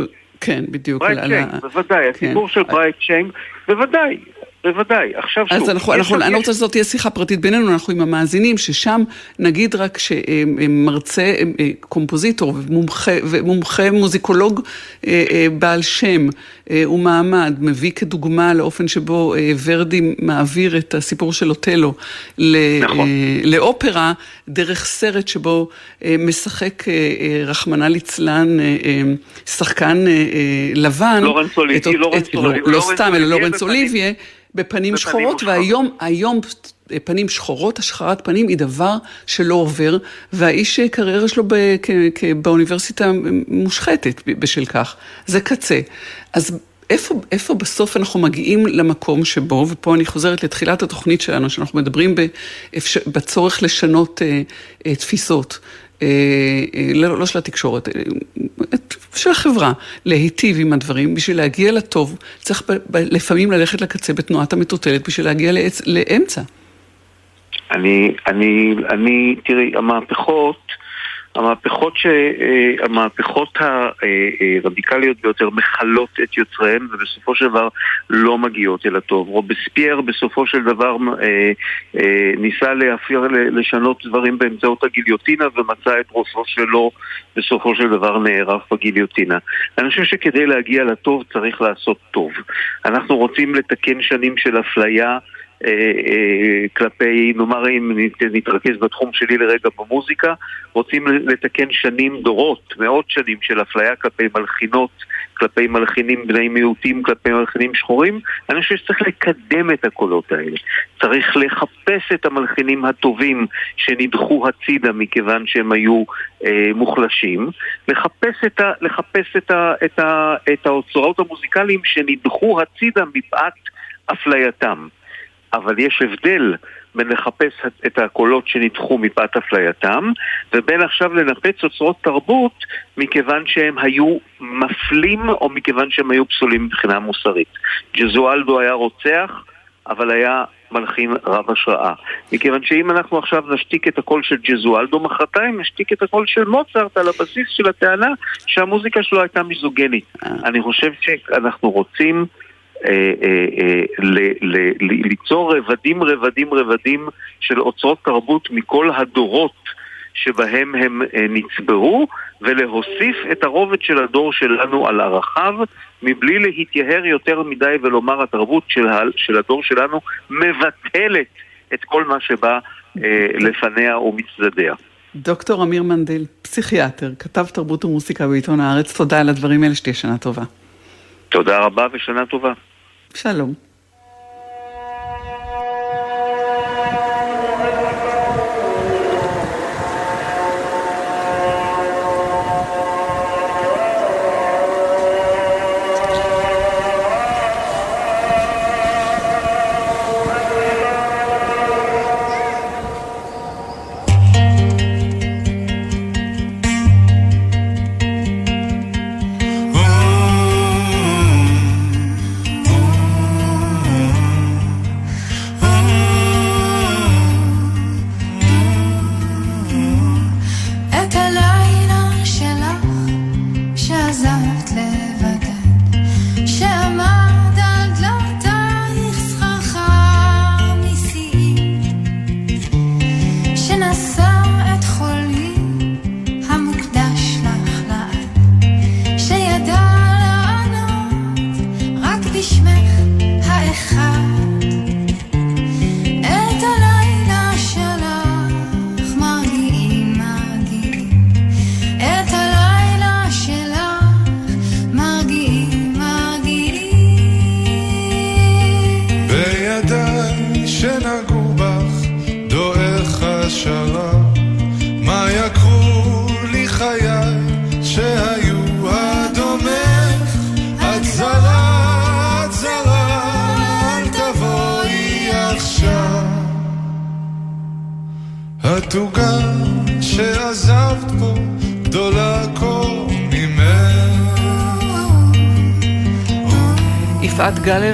כן, בדיוק. ברייט שנג, בוודאי, כן. הסיפור של ברייט שנג, בוודאי. בוודאי, עכשיו שוב. אז אנחנו, אנחנו, אני לא רוצה שזאת תהיה שיחה פרטית בינינו, אנחנו עם המאזינים, ששם נגיד רק שמרצה, אה, קומפוזיטור ומומחה, ומומחה מוזיקולוג אה, אה, בעל שם ומעמד, מביא כדוגמה לאופן שבו ורדי מעביר את הסיפור של אוטלו נכון. לאופרה, דרך סרט שבו משחק, רחמנא ליצלן, שחקן לבן. לורנס אוליביה. לא, לא סתם, אלא לורנס אוליביה. בפנים שחורות, והיום היום פנים שחורות, השחרת פנים היא דבר שלא עובר, והאיש קריירה שלו ב, כ, כ, באוניברסיטה מושחתת בשל כך. זה קצה. אז איפה, איפה בסוף אנחנו מגיעים למקום שבו, ופה אני חוזרת לתחילת התוכנית שלנו, שאנחנו מדברים באפשר, בצורך לשנות אה, אה, תפיסות, אה, אה, לא, לא של התקשורת, אה, ושל החברה להיטיב עם הדברים, בשביל להגיע לטוב, צריך לפעמים ללכת לקצה בתנועת המטוטלת בשביל להגיע. לאמצע. אני, אני, אני, תראי, המהפכות המהפכות, ש... אה, המהפכות הרדיקליות ביותר מכלות את יוצריהן ובסופו של דבר לא מגיעות אל הטוב. רובספייר בסופו של דבר אה, אה, ניסה להפיר, לשנות דברים באמצעות הגיליוטינה ומצא את ראשו שלו בסופו של דבר נערף בגיליוטינה. אני חושב שכדי להגיע לטוב צריך לעשות טוב. אנחנו רוצים לתקן שנים של אפליה אה, אה, כלפי, נאמר אם נתרכז בתחום שלי לרגע במוזיקה, רוצים לתקן שנים, דורות, מאות שנים של אפליה כלפי מלחינות, כלפי מלחינים בני מיעוטים, כלפי מלחינים שחורים, אני חושב שצריך לקדם את הקולות האלה. צריך לחפש את המלחינים הטובים שנדחו הצידה מכיוון שהם היו אה, מוחלשים, לחפש, את, ה, לחפש את, ה, את, ה, את האוצרות המוזיקליים שנדחו הצידה מפאת אפלייתם. אבל יש הבדל בין לחפש את הקולות שנדחו מפאת אפלייתם, ובין עכשיו לנפץ אוצרות תרבות מכיוון שהם היו מפלים או מכיוון שהם היו פסולים מבחינה מוסרית. ג'זואלדו היה רוצח, אבל היה מלחין רב השראה. מכיוון שאם אנחנו עכשיו נשתיק את הקול של ג'זואלדו, מחרתיים נשתיק את הקול של מוצרט על הבסיס של הטענה שהמוזיקה שלו הייתה מיזוגנית. אה. אני חושב שאנחנו רוצים... אה, אה, אה, ליצור רבדים רבדים רבדים של אוצרות תרבות מכל הדורות שבהם הם נצברו ולהוסיף את הרובד של הדור שלנו על ערכיו מבלי להתייהר יותר מדי ולומר התרבות של, של הדור שלנו מבטלת את כל מה שבא לפניה ומצדדיה. דוקטור אמיר מנדל, פסיכיאטר, כתב תרבות ומוסיקה בעיתון הארץ, תודה על הדברים האלה, שתהיה שנה טובה. תודה רבה ושנה טובה. שלום.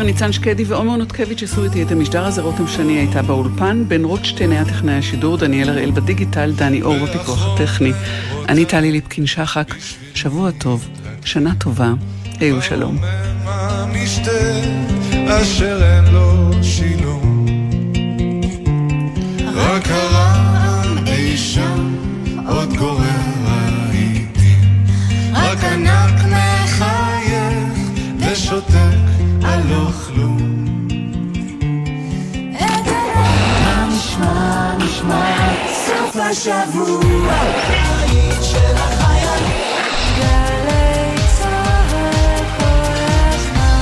ניצן שקדי ועומר נותקביץ' עשו איתי את המשדר הזה, רותם שני הייתה באולפן, בן רוטשטיין היה טכנאי השידור, דניאל הראל בדיגיטל, דני אור בפיקוח הטכני. אני טלי ליפקין שחק, שבוע טוב, שנה טובה, היו שלום. אשר אין לו שילום. רק שם עוד גורר העיתים רק ענק מחייך ושותק הלוך השבוע,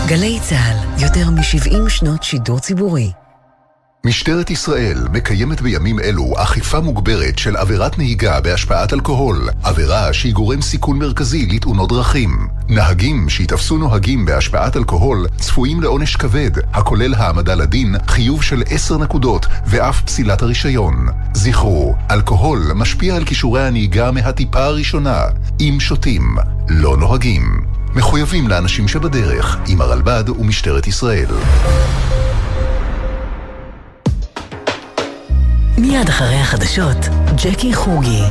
גלי צה"ל, יותר מ-70 שנות שידור ציבורי. משטרת ישראל מקיימת בימים אלו אכיפה מוגברת של עבירת נהיגה בהשפעת אלכוהול, עבירה שהיא גורם סיכון מרכזי לתאונות דרכים. נהגים שיתפסו נוהגים בהשפעת אלכוהול צפויים לעונש כבד, הכולל העמדה לדין, חיוב של עשר נקודות ואף פסילת הרישיון. זכרו, אלכוהול משפיע על כישורי הנהיגה מהטיפה הראשונה. אם שותים, לא נוהגים. מחויבים לאנשים שבדרך, עם הרלב"ד ומשטרת ישראל. מיד אחרי החדשות, ג'קי חוגי.